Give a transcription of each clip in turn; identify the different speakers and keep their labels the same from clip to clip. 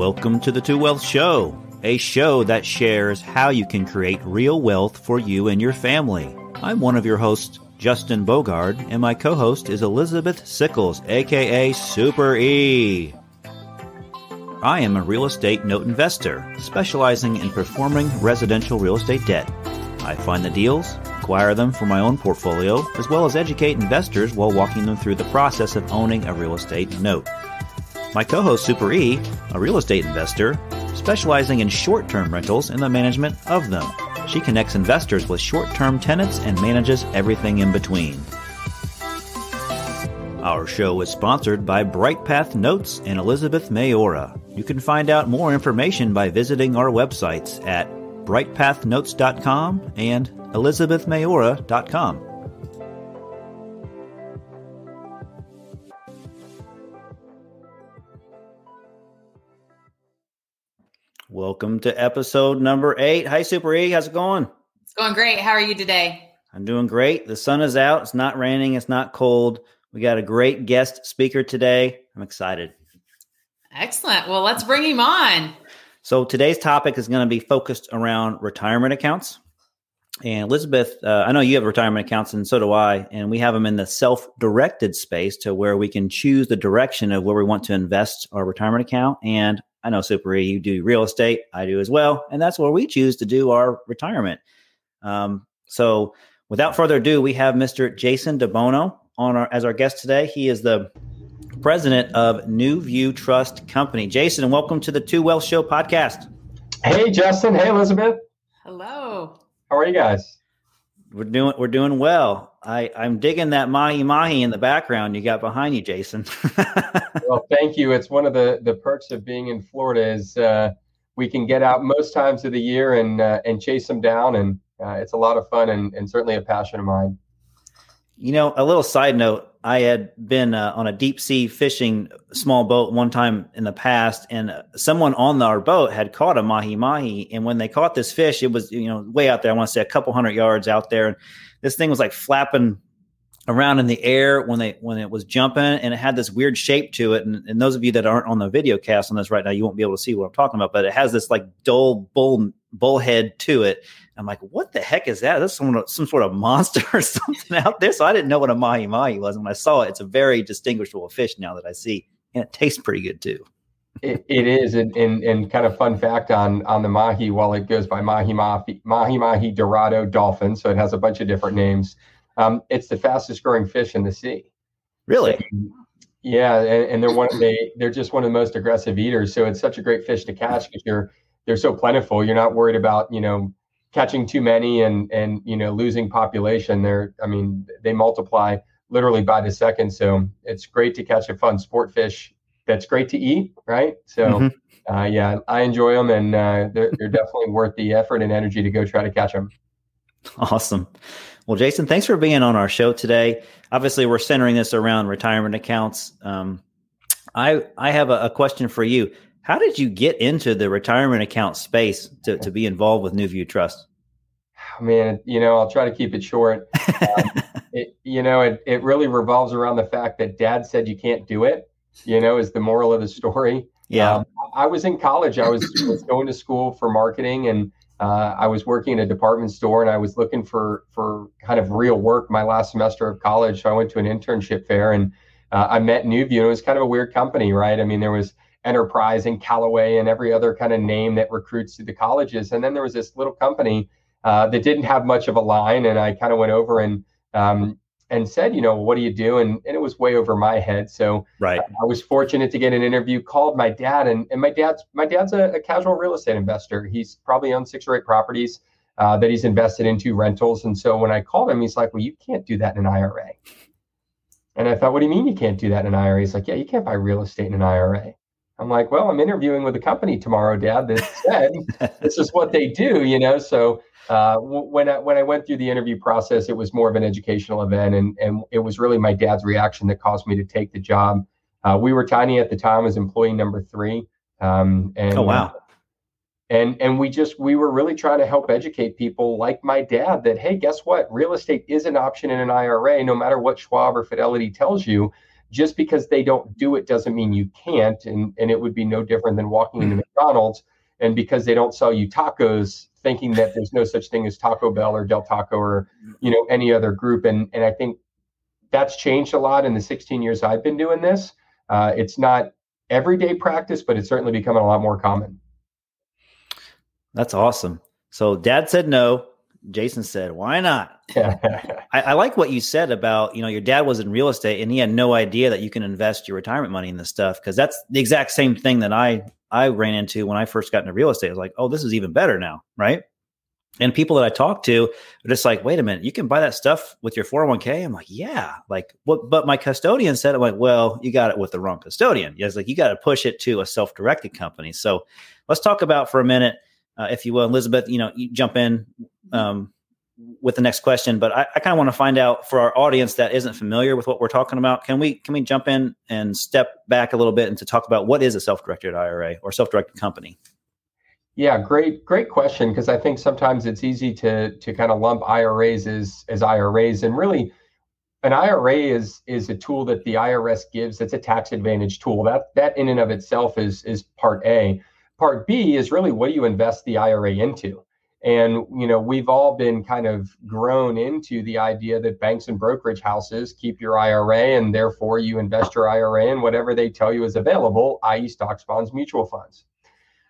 Speaker 1: Welcome to the Two Wealth Show, a show that shares how you can create real wealth for you and your family. I'm one of your hosts, Justin Bogard, and my co host is Elizabeth Sickles, aka Super E. I am a real estate note investor, specializing in performing residential real estate debt. I find the deals, acquire them for my own portfolio, as well as educate investors while walking them through the process of owning a real estate note. My co host Super E, a real estate investor, specializing in short term rentals and the management of them. She connects investors with short term tenants and manages everything in between. Our show is sponsored by BrightPath Notes and Elizabeth Mayora. You can find out more information by visiting our websites at brightpathnotes.com and elizabethmayora.com. Welcome to episode number eight. Hi, Super E. How's it going?
Speaker 2: It's going great. How are you today?
Speaker 1: I'm doing great. The sun is out. It's not raining. It's not cold. We got a great guest speaker today. I'm excited.
Speaker 2: Excellent. Well, let's bring him on.
Speaker 1: So today's topic is going to be focused around retirement accounts. And Elizabeth, uh, I know you have retirement accounts, and so do I. And we have them in the self-directed space to where we can choose the direction of where we want to invest our retirement account. And I know Super E, you do real estate, I do as well, and that's where we choose to do our retirement. Um, so, without further ado, we have Mr. Jason DeBono on our as our guest today. He is the president of NuView Trust Company. Jason, welcome to the Two Wealth Show podcast.
Speaker 3: Hey, Justin. Hey, Elizabeth.
Speaker 2: Hello.
Speaker 3: How are you guys?
Speaker 1: We're doing we're doing well. I I'm digging that mahi mahi in the background you got behind you, Jason.
Speaker 3: well, thank you. It's one of the the perks of being in Florida is uh, we can get out most times of the year and uh, and chase them down, and uh, it's a lot of fun and, and certainly a passion of mine.
Speaker 1: You know, a little side note. I had been uh, on a deep sea fishing small boat one time in the past, and uh, someone on our boat had caught a mahi mahi. And when they caught this fish, it was you know way out there. I want to say a couple hundred yards out there, and this thing was like flapping around in the air when they when it was jumping, and it had this weird shape to it. And, and those of you that aren't on the video cast on this right now, you won't be able to see what I'm talking about. But it has this like dull bull bullhead to it. I'm like, what the heck is that? That's some, some sort of monster or something out there. So I didn't know what a mahi mahi was. And When I saw it, it's a very distinguishable fish now that I see, and it tastes pretty good too.
Speaker 3: it, it is, and, and and kind of fun fact on on the mahi. While it goes by mahi mahi mahi mahi dorado dolphin, so it has a bunch of different names. Um, it's the fastest growing fish in the sea.
Speaker 1: Really?
Speaker 3: So, yeah, and, and, they're one of they they're just one of the most aggressive eaters. So it's such a great fish to catch because you're they're so plentiful. You're not worried about you know catching too many and and you know losing population. They're I mean they multiply literally by the second. So it's great to catch a fun sport fish. That's great to eat, right? So. Mm-hmm. Uh, yeah, I enjoy them, and uh, they're, they're definitely worth the effort and energy to go try to catch them.
Speaker 1: Awesome. Well, Jason, thanks for being on our show today. Obviously, we're centering this around retirement accounts. Um, I I have a, a, question for you. How did you get into the retirement account space to, to be involved with NuView Trust?
Speaker 3: Oh, man, you know, I'll try to keep it short. Um, it, you know, it, it really revolves around the fact that dad said you can't do it, you know, is the moral of the story.
Speaker 1: Yeah. Um,
Speaker 3: I was in college. I was, was going to school for marketing and uh, I was working in a department store and I was looking for for kind of real work my last semester of college. So I went to an internship fair and uh, I met NuView And it was kind of a weird company, right? I mean, there was Enterprise and Callaway and every other kind of name that recruits to the colleges. And then there was this little company uh, that didn't have much of a line. And I kind of went over and um, and said, you know, what do you do? And, and it was way over my head. So
Speaker 1: right.
Speaker 3: I was fortunate to get an interview, called my dad, and, and my dad's my dad's a, a casual real estate investor. He's probably owned six or eight properties uh, that he's invested into rentals. And so when I called him, he's like, well, you can't do that in an IRA. And I thought, what do you mean you can't do that in an IRA? He's like, yeah, you can't buy real estate in an IRA. I'm like, well, I'm interviewing with a company tomorrow, Dad, that said this is what they do, you know. So uh, when I when I went through the interview process, it was more of an educational event, and and it was really my dad's reaction that caused me to take the job. Uh, we were tiny at the time as employee number three, um, and
Speaker 1: oh wow,
Speaker 3: and and we just we were really trying to help educate people like my dad that hey, guess what? Real estate is an option in an IRA, no matter what Schwab or Fidelity tells you. Just because they don't do it doesn't mean you can't. And, and it would be no different than walking into McDonald's and because they don't sell you tacos, thinking that there's no such thing as Taco Bell or Del Taco or you know any other group. And and I think that's changed a lot in the 16 years I've been doing this. Uh, it's not everyday practice, but it's certainly becoming a lot more common.
Speaker 1: That's awesome. So dad said no. Jason said, "Why not?" I, I, like what you said about you know your dad was in real estate and he had no idea that you can invest your retirement money in this stuff because that's the exact same thing that I I ran into when I first got into real estate. I was like, "Oh, this is even better now," right? And people that I talk to are just like, "Wait a minute, you can buy that stuff with your 401k?" I'm like, "Yeah." Like, what? But my custodian said, "I'm like, well, you got it with the wrong custodian." Yeah, it's like you got to push it to a self-directed company. So let's talk about for a minute uh, if you will, Elizabeth, you know, you jump in um, with the next question. But I, I kind of want to find out for our audience that isn't familiar with what we're talking about. Can we can we jump in and step back a little bit and to talk about what is a self-directed IRA or self-directed company?
Speaker 3: Yeah, great, great question. Because I think sometimes it's easy to to kind of lump IRAs as as IRAs, and really, an IRA is is a tool that the IRS gives. It's a tax advantage tool. That that in and of itself is is part A. Part B is really what do you invest the IRA into? And you know, we've all been kind of grown into the idea that banks and brokerage houses keep your IRA and therefore you invest your IRA in whatever they tell you is available, i.e. stocks, bonds, mutual funds.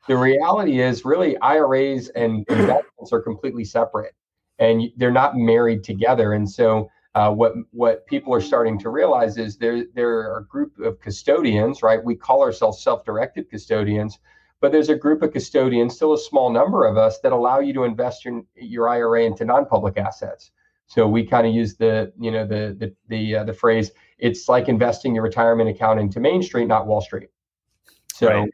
Speaker 3: The reality is really IRAs and investments are completely separate and they're not married together. And so uh, what what people are starting to realize is there there are a group of custodians, right? We call ourselves self-directed custodians but there's a group of custodians, still a small number of us, that allow you to invest your, your IRA into non-public assets. So we kind of use the, you know, the the the, uh, the phrase, it's like investing your retirement account into Main Street, not Wall Street. So right.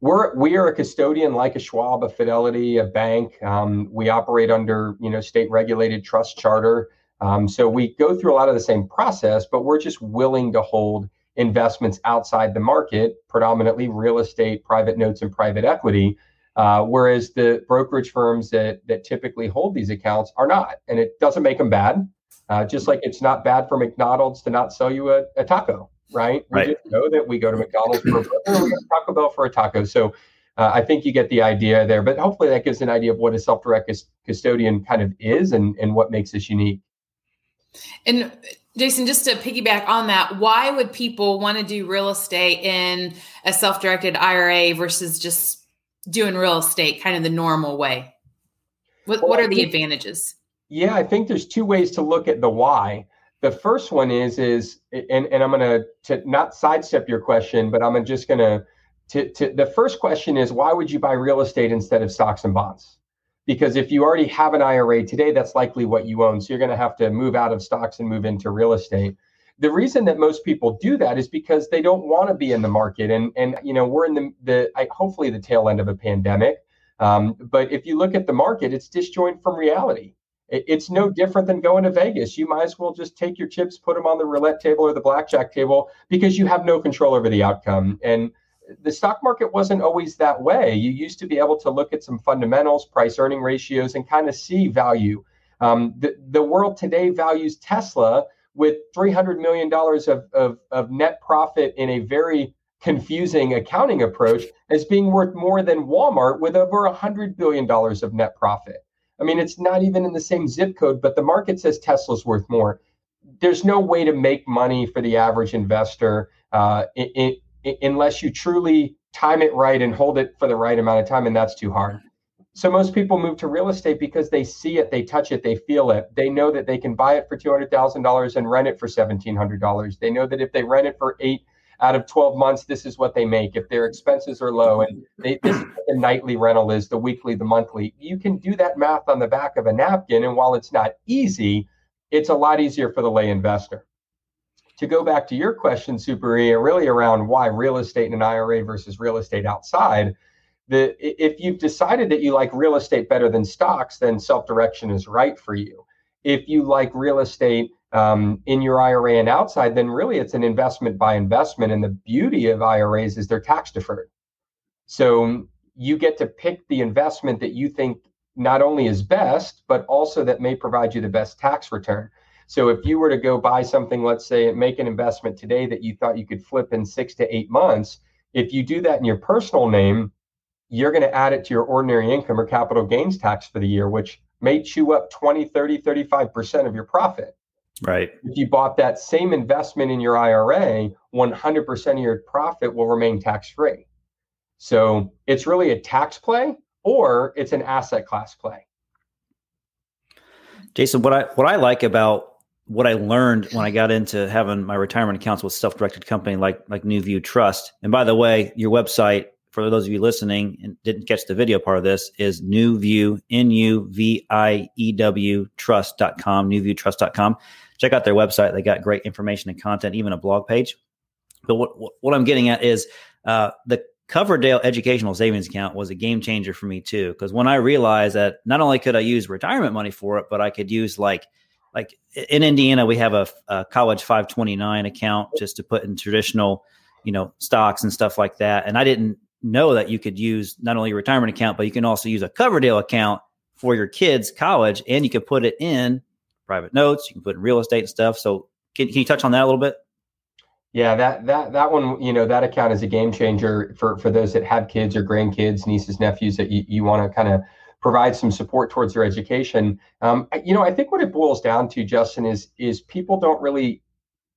Speaker 3: we're we are a custodian like a Schwab, a Fidelity, a bank. Um, we operate under you know state regulated trust charter. Um, so we go through a lot of the same process, but we're just willing to hold investments outside the market, predominantly real estate, private notes, and private equity. Uh, whereas the brokerage firms that that typically hold these accounts are not, and it doesn't make them bad. Uh, just like it's not bad for McDonald's to not sell you a, a taco, right? We
Speaker 1: right.
Speaker 3: just know that we go to McDonald's for a burger, we go to Taco Bell for a taco. So uh, I think you get the idea there, but hopefully that gives an idea of what a self-direct custodian kind of is and, and what makes us unique.
Speaker 2: And Jason, just to piggyback on that, why would people want to do real estate in a self directed IRA versus just doing real estate kind of the normal way? What, well, what are the think, advantages?
Speaker 3: Yeah, I think there's two ways to look at the why. The first one is is and, and I'm gonna to not sidestep your question, but I'm just gonna to, to the first question is why would you buy real estate instead of stocks and bonds? Because if you already have an IRA today, that's likely what you own. So you're going to have to move out of stocks and move into real estate. The reason that most people do that is because they don't want to be in the market, and and you know we're in the the hopefully the tail end of a pandemic. Um, but if you look at the market, it's disjoint from reality. It, it's no different than going to Vegas. You might as well just take your chips, put them on the roulette table or the blackjack table because you have no control over the outcome. And the stock market wasn't always that way. You used to be able to look at some fundamentals, price earning ratios, and kind of see value. Um, the, the world today values Tesla with $300 million of, of, of net profit in a very confusing accounting approach as being worth more than Walmart with over $100 billion of net profit. I mean, it's not even in the same zip code, but the market says Tesla's worth more. There's no way to make money for the average investor uh, in, unless you truly time it right and hold it for the right amount of time, and that's too hard. So most people move to real estate because they see it, they touch it, they feel it. They know that they can buy it for two hundred thousand dollars and rent it for seventeen hundred dollars. They know that if they rent it for eight out of 12 months, this is what they make. If their expenses are low and they, this is the nightly rental is, the weekly, the monthly, you can do that math on the back of a napkin. And while it's not easy, it's a lot easier for the lay investor to go back to your question, Super E, really around why real estate in an IRA versus real estate outside, the if you've decided that you like real estate better than stocks, then self-direction is right for you. If you like real estate um, in your IRA and outside, then really it's an investment by investment. And the beauty of IRAs is they're tax deferred. So you get to pick the investment that you think not only is best, but also that may provide you the best tax return. So if you were to go buy something, let's say and make an investment today that you thought you could flip in six to eight months, if you do that in your personal name, you're going to add it to your ordinary income or capital gains tax for the year, which may chew up 20, 30, 35% of your profit.
Speaker 1: Right.
Speaker 3: If you bought that same investment in your IRA, 100% of your profit will remain tax free. So it's really a tax play or it's an asset class play.
Speaker 1: Jason, what I what I like about what I learned when I got into having my retirement accounts with self-directed company like like NuView Trust. And by the way, your website for those of you listening and didn't catch the video part of this is NuView N U V I E W trust.com, nuviewtrust.com. Check out their website. They got great information and content, even a blog page. But what what I'm getting at is uh, the Coverdell Educational Savings Account was a game changer for me too. Because when I realized that not only could I use retirement money for it, but I could use like like in Indiana, we have a, a, college 529 account just to put in traditional, you know, stocks and stuff like that. And I didn't know that you could use not only your retirement account, but you can also use a Coverdell account for your kids' college, and you can put it in private notes. You can put in real estate and stuff. So, can, can you touch on that a little bit?
Speaker 3: Yeah, that that that one, you know, that account is a game changer for for those that have kids or grandkids, nieces, nephews that you, you want to kind of provide some support towards their education. Um, you know, I think what it boils down to, Justin, is is people don't really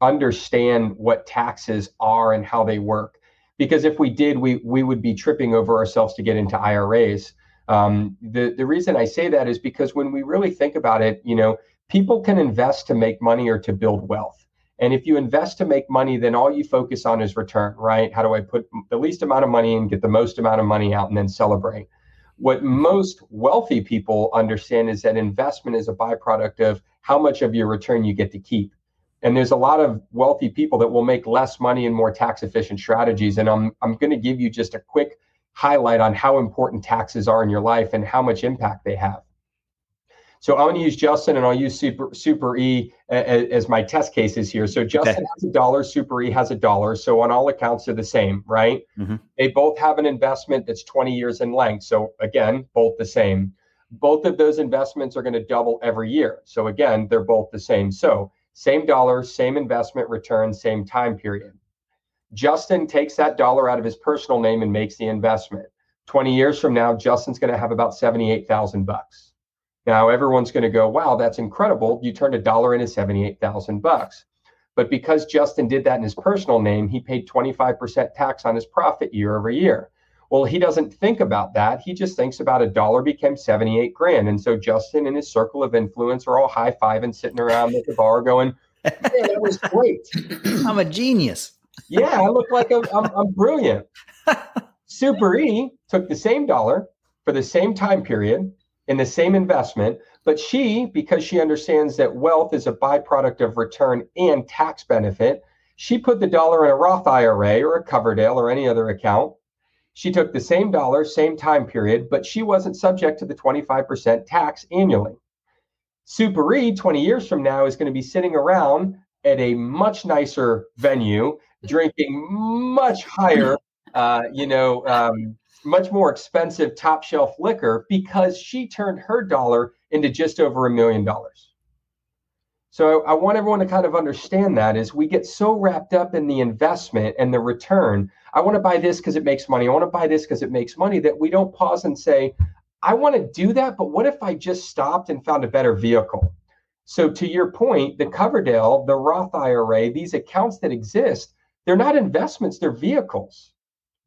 Speaker 3: understand what taxes are and how they work. Because if we did, we we would be tripping over ourselves to get into IRAs. Um, the the reason I say that is because when we really think about it, you know, people can invest to make money or to build wealth. And if you invest to make money, then all you focus on is return, right? How do I put the least amount of money in, get the most amount of money out, and then celebrate? What most wealthy people understand is that investment is a byproduct of how much of your return you get to keep. And there's a lot of wealthy people that will make less money in more tax efficient strategies. And I'm, I'm going to give you just a quick highlight on how important taxes are in your life and how much impact they have. So I'm going to use Justin and I'll use Super Super E as, as my test cases here. So Justin okay. has a dollar, Super E has a dollar. So on all accounts, they're the same, right? Mm-hmm. They both have an investment that's 20 years in length. So again, both the same. Both of those investments are going to double every year. So again, they're both the same. So same dollar, same investment return, same time period. Justin takes that dollar out of his personal name and makes the investment. 20 years from now, Justin's going to have about 78,000 bucks. Now everyone's going to go, wow, that's incredible. You turned a dollar into 78,000 bucks. But because Justin did that in his personal name, he paid 25% tax on his profit year over year. Well, he doesn't think about that. He just thinks about a dollar became 78 grand. And so Justin and his circle of influence are all high fiving, sitting around at the bar going, yeah, that was great.
Speaker 1: I'm a genius.
Speaker 3: yeah, I look like I'm, I'm, I'm brilliant. Super E took the same dollar for the same time period, in the same investment, but she, because she understands that wealth is a byproduct of return and tax benefit, she put the dollar in a Roth IRA or a Coverdell or any other account. She took the same dollar, same time period, but she wasn't subject to the 25% tax annually. Super E, 20 years from now, is going to be sitting around at a much nicer venue, drinking much higher, uh, you know, um, much more expensive top shelf liquor because she turned her dollar into just over a million dollars. So I want everyone to kind of understand that as we get so wrapped up in the investment and the return. I want to buy this because it makes money. I want to buy this because it makes money that we don't pause and say, I want to do that, but what if I just stopped and found a better vehicle? So to your point, the Coverdell, the Roth IRA, these accounts that exist, they're not investments, they're vehicles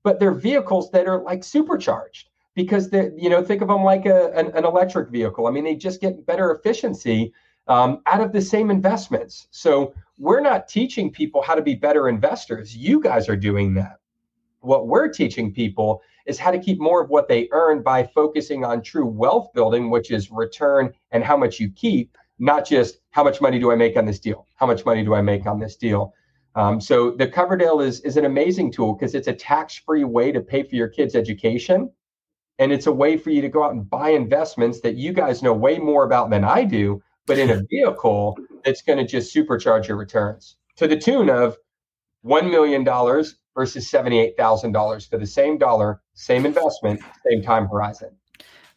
Speaker 3: but they're vehicles that are like supercharged because they you know think of them like a, an, an electric vehicle. I mean they just get better efficiency um, out of the same investments. So we're not teaching people how to be better investors. You guys are doing that. What we're teaching people is how to keep more of what they earn by focusing on true wealth building which is return and how much you keep not just how much money do i make on this deal? How much money do i make on this deal um, so the Coverdell is is an amazing tool because it's a tax-free way to pay for your kids' education, and it's a way for you to go out and buy investments that you guys know way more about than I do, but in a vehicle that's going to just supercharge your returns to the tune of one million dollars versus seventy-eight thousand dollars for the same dollar, same investment, same time horizon.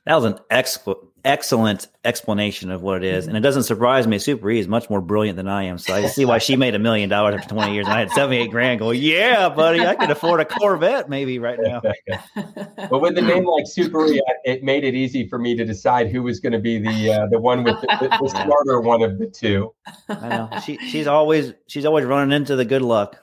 Speaker 1: That was an excellent excellent explanation of what it is. And it doesn't surprise me. Super E is much more brilliant than I am. So I see why she made a million dollars after 20 years. And I had 78 grand go, yeah, buddy, I could afford a Corvette maybe right now.
Speaker 3: but with a name like Super E, it made it easy for me to decide who was going to be the uh, the one with the, the, the smarter one of the two.
Speaker 1: I know. She, she's always she's always running into the good luck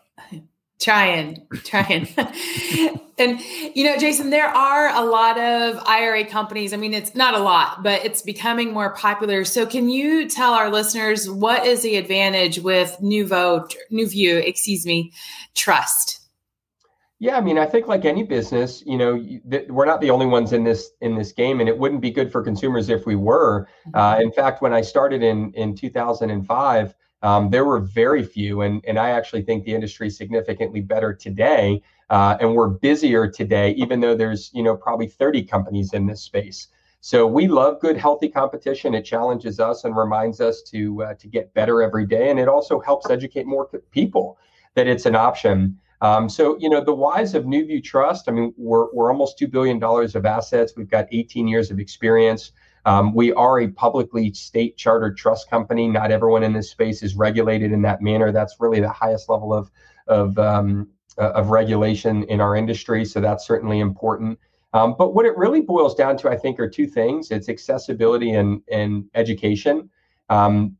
Speaker 2: trying trying. And you know jason there are a lot of ira companies. I mean it's not a lot but it's becoming more popular. So can you tell our listeners what is the advantage with nouveau NuView excuse me trust?
Speaker 3: Yeah i mean i think like any business you know we're not the only ones in this in this game and it wouldn't be good for consumers if we were. Uh, in fact when i started in in 2005 um, there were very few, and, and I actually think the industry is significantly better today, uh, and we're busier today, even though there's you know probably 30 companies in this space. So we love good, healthy competition. It challenges us and reminds us to uh, to get better every day, and it also helps educate more people that it's an option. Um, so you know the whys of NuView Trust. I mean, we're we're almost two billion dollars of assets. We've got 18 years of experience. Um, we are a publicly state chartered trust company. Not everyone in this space is regulated in that manner. That's really the highest level of of um, uh, of regulation in our industry. So that's certainly important. Um, but what it really boils down to, I think, are two things: it's accessibility and and education. Um,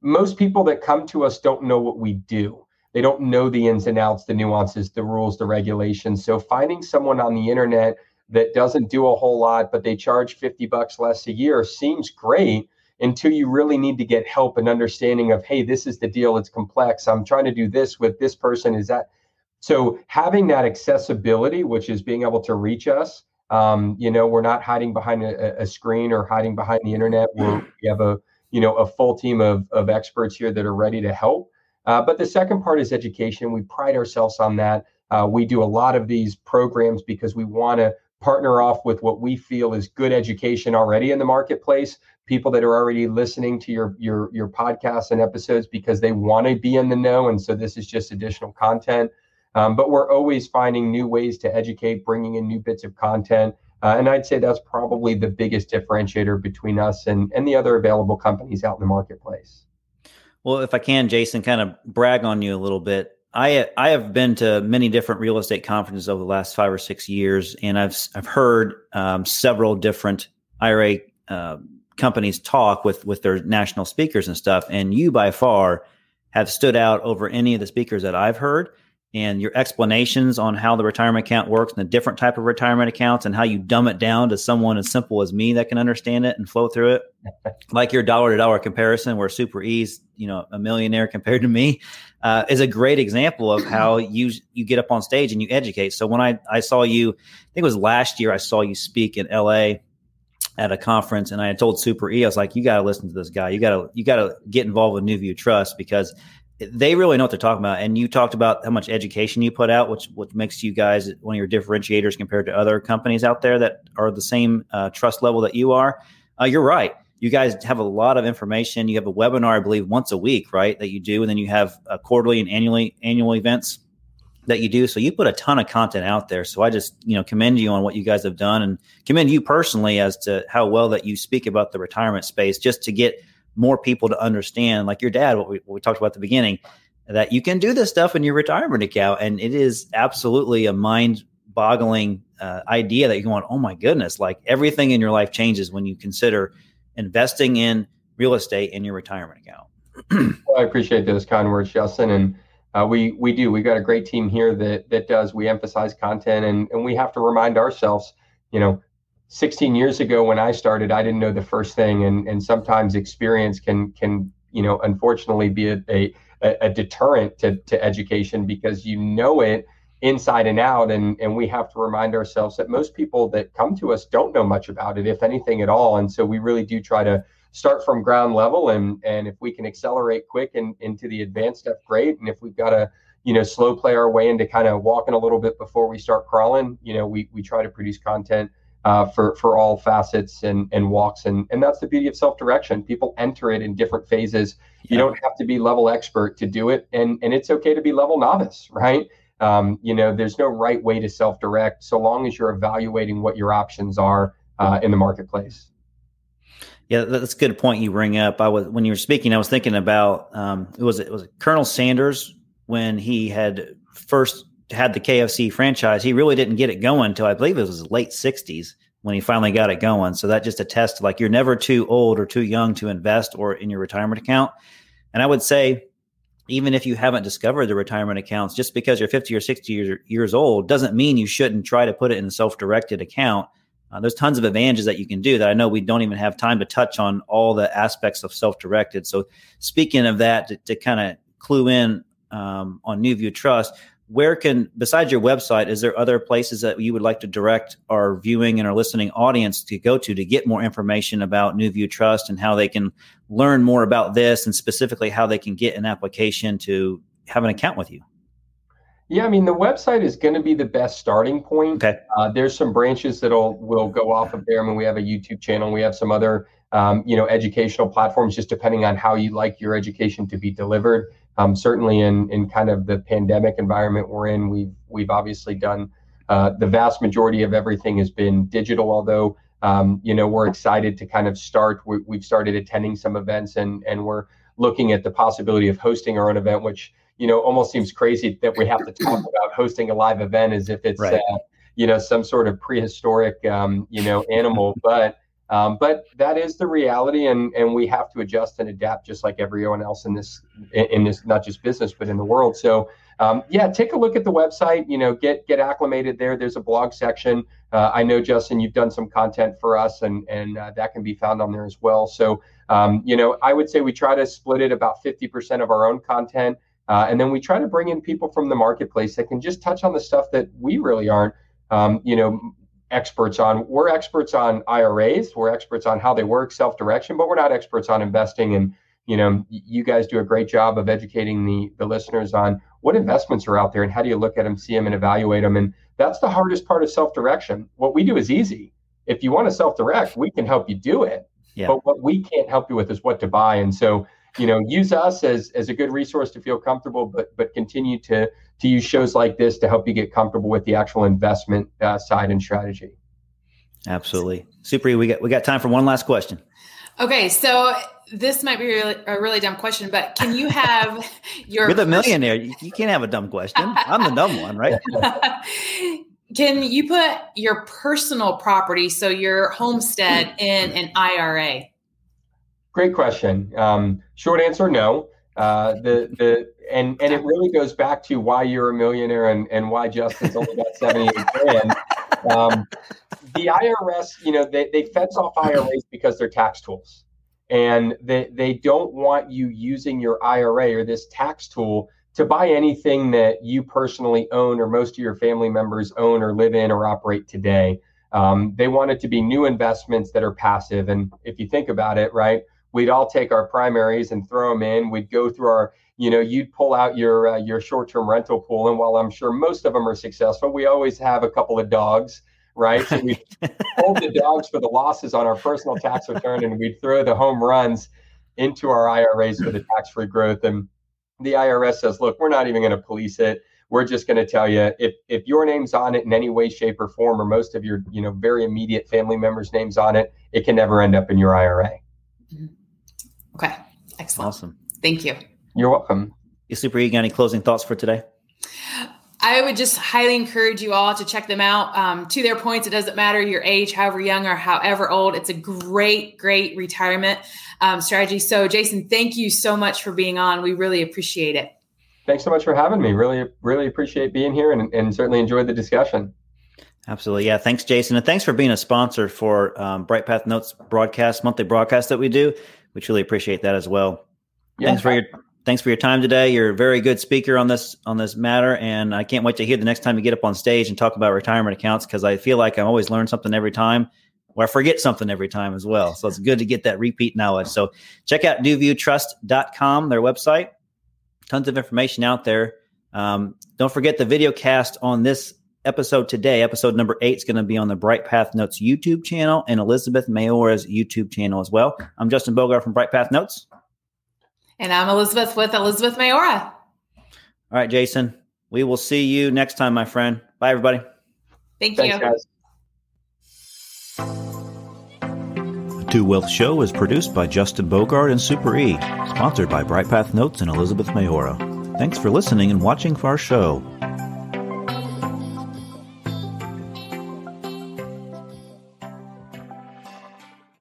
Speaker 3: most people that come to us don't know what we do. They don't know the ins and outs, the nuances, the rules, the regulations. So finding someone on the internet that doesn't do a whole lot, but they charge 50 bucks less a year seems great until you really need to get help and understanding of, hey, this is the deal. It's complex. I'm trying to do this with this person. Is that so? Having that accessibility, which is being able to reach us, um, you know, we're not hiding behind a, a screen or hiding behind the internet. We're, we have a you know a full team of of experts here that are ready to help. Uh, but the second part is education. We pride ourselves on that. Uh, we do a lot of these programs because we want to partner off with what we feel is good education already in the marketplace people that are already listening to your your your podcasts and episodes because they want to be in the know and so this is just additional content. Um, but we're always finding new ways to educate bringing in new bits of content. Uh, and i'd say that's probably the biggest differentiator between us and and the other available companies out in the marketplace.
Speaker 1: Well if i can jason kind of brag on you a little bit I I have been to many different real estate conferences over the last five or six years, and I've I've heard um, several different IRA uh, companies talk with with their national speakers and stuff. And you by far have stood out over any of the speakers that I've heard and your explanations on how the retirement account works and the different type of retirement accounts and how you dumb it down to someone as simple as me that can understand it and flow through it. Like your dollar to dollar comparison where super e's you know a millionaire compared to me uh, is a great example of how you you get up on stage and you educate. So when i i saw you i think it was last year i saw you speak in la at a conference and i told super e i was like you got to listen to this guy. You got to you got to get involved with NuView trust because they really know what they're talking about. And you talked about how much education you put out, which which makes you guys one of your differentiators compared to other companies out there that are the same uh, trust level that you are. Uh, you're right. You guys have a lot of information. You have a webinar, I believe, once a week, right? That you do, and then you have uh, quarterly and annually annual events that you do. So you put a ton of content out there. So I just you know commend you on what you guys have done, and commend you personally as to how well that you speak about the retirement space, just to get more people to understand, like your dad, what we, what we talked about at the beginning, that you can do this stuff in your retirement account. And it is absolutely a mind boggling uh, idea that you're going, oh my goodness, like everything in your life changes when you consider investing in real estate in your retirement account.
Speaker 3: well, I appreciate those kind words, Justin. And uh, we we do. We've got a great team here that that does. We emphasize content, and and we have to remind ourselves, you know, 16 years ago when I started, I didn't know the first thing, and and sometimes experience can can you know unfortunately be a a, a deterrent to, to education because you know it inside and out, and and we have to remind ourselves that most people that come to us don't know much about it, if anything at all, and so we really do try to start from ground level, and and if we can accelerate quick and into the advanced stuff, great, and if we've got to you know slow play our way into kind of walking a little bit before we start crawling, you know we we try to produce content uh, for for all facets and and walks and and that's the beauty of self direction. People enter it in different phases. Yeah. You don't have to be level expert to do it, and and it's okay to be level novice, right? Um, you know, there's no right way to self direct so long as you're evaluating what your options are uh, in the marketplace.
Speaker 1: Yeah, that's a good point you bring up. I was when you were speaking, I was thinking about um, it was it was Colonel Sanders when he had first had the KFC franchise. He really didn't get it going until I believe it was late '60s when he finally got it going. So that just attests like you're never too old or too young to invest or in your retirement account. And I would say, even if you haven't discovered the retirement accounts, just because you're 50 or 60 years, years old doesn't mean you shouldn't try to put it in a self directed account. Uh, there's tons of advantages that you can do that I know we don't even have time to touch on all the aspects of self directed. So, speaking of that, to, to kind of clue in um, on NuView Trust, where can besides your website is there other places that you would like to direct our viewing and our listening audience to go to to get more information about NuView Trust and how they can learn more about this and specifically how they can get an application to have an account with you?
Speaker 3: Yeah i mean the website is going to be the best starting point.
Speaker 1: Okay.
Speaker 3: Uh, there's some branches that'll will go off of there. I mean, we have a youtube channel. We have some other um, you know educational platforms just depending on how you like your education to be delivered um, certainly in in kind of the pandemic environment we're in, we've we've obviously done uh, the vast majority of everything has been digital. Although um, you know we're excited to kind of start. We, have started attending some events and and we're looking at the possibility of hosting our own event, which you know almost seems crazy that we have to talk about hosting a live event as if it's right. uh, you know some sort of prehistoric um, you know animal, but um, but that is the reality, and and we have to adjust and adapt just like everyone else in this in this not just business but in the world. So um, yeah, take a look at the website. You know, get get acclimated there. There's a blog section. Uh, I know Justin, you've done some content for us, and and uh, that can be found on there as well. So um, you know, I would say we try to split it about 50% of our own content, uh, and then we try to bring in people from the marketplace that can just touch on the stuff that we really aren't. Um, you know, experts on. We're experts on IRAs. We're experts on how they work, self direction, but we're not experts on investing. And you know, you guys do a great job of educating the the listeners on what investments are out there and how do you look at them, see them, and evaluate them. And that's the hardest part of self direction. What we do is easy. If you want to self direct, we can help you do it. Yeah. But what we can't help you with is what to buy. And so you know use us as as a good resource to feel comfortable but but continue to to use shows like this to help you get comfortable with the actual investment uh, side and strategy
Speaker 1: absolutely super we got we got time for one last question
Speaker 2: okay so this might be really, a really dumb question, but can you have your?
Speaker 1: You're the millionaire. You, you can't have a dumb question. I'm the dumb one, right?
Speaker 2: can you put your personal property, so your homestead, in an IRA?
Speaker 3: Great question. Um, short answer, no. Uh, the the and and it really goes back to why you're a millionaire and and why Justin's only got seventy eight grand. Um, the IRS, you know, they they fence off IRAs because they're tax tools, and they they don't want you using your IRA or this tax tool to buy anything that you personally own or most of your family members own or live in or operate today. Um, they want it to be new investments that are passive. And if you think about it, right, we'd all take our primaries and throw them in. We'd go through our, you know, you'd pull out your uh, your short-term rental pool, and while I'm sure most of them are successful, we always have a couple of dogs, right? So we hold the dogs for the losses on our personal tax return, and we'd throw the home runs into our IRAs for the tax-free growth. And the IRS says, look, we're not even going to police it. We're just going to tell you if if your name's on it in any way, shape, or form, or most of your, you know, very immediate family members' names on it, it can never end up in your IRA.
Speaker 2: Okay. Excellent.
Speaker 1: Awesome.
Speaker 2: Thank you.
Speaker 3: You're welcome.
Speaker 1: You super. You got any closing thoughts for today?
Speaker 2: I would just highly encourage you all to check them out. Um, to their points, it doesn't matter your age, however young or however old. It's a great, great retirement um, strategy. So, Jason, thank you so much for being on. We really appreciate it.
Speaker 3: Thanks so much for having me. Really, really appreciate being here and, and certainly enjoyed the discussion.
Speaker 1: Absolutely. Yeah. Thanks, Jason. And thanks for being a sponsor for um, Bright Path Notes broadcast, monthly broadcast that we do we truly appreciate that as well. Yeah. Thanks for your thanks for your time today. You're a very good speaker on this on this matter, and I can't wait to hear the next time you get up on stage and talk about retirement accounts because I feel like I always learn something every time. Or I forget something every time as well. So it's good to get that repeat knowledge. So check out nuviewtrust.com, their website. Tons of information out there. Um, don't forget the video cast on this episode today, episode number eight, is going to be on the Bright Path Notes YouTube channel and Elizabeth Mayora's YouTube channel as well. I'm Justin Bogart from Bright Path Notes.
Speaker 2: And I'm Elizabeth with Elizabeth Mayora.
Speaker 1: All right, Jason. We will see you next time, my friend. Bye, everybody.
Speaker 2: Thank Thanks, you. Guys.
Speaker 1: Two Wealth Show is produced by Justin Bogard and Super E, sponsored by Brightpath Notes and Elizabeth Mayora. Thanks for listening and watching for our show.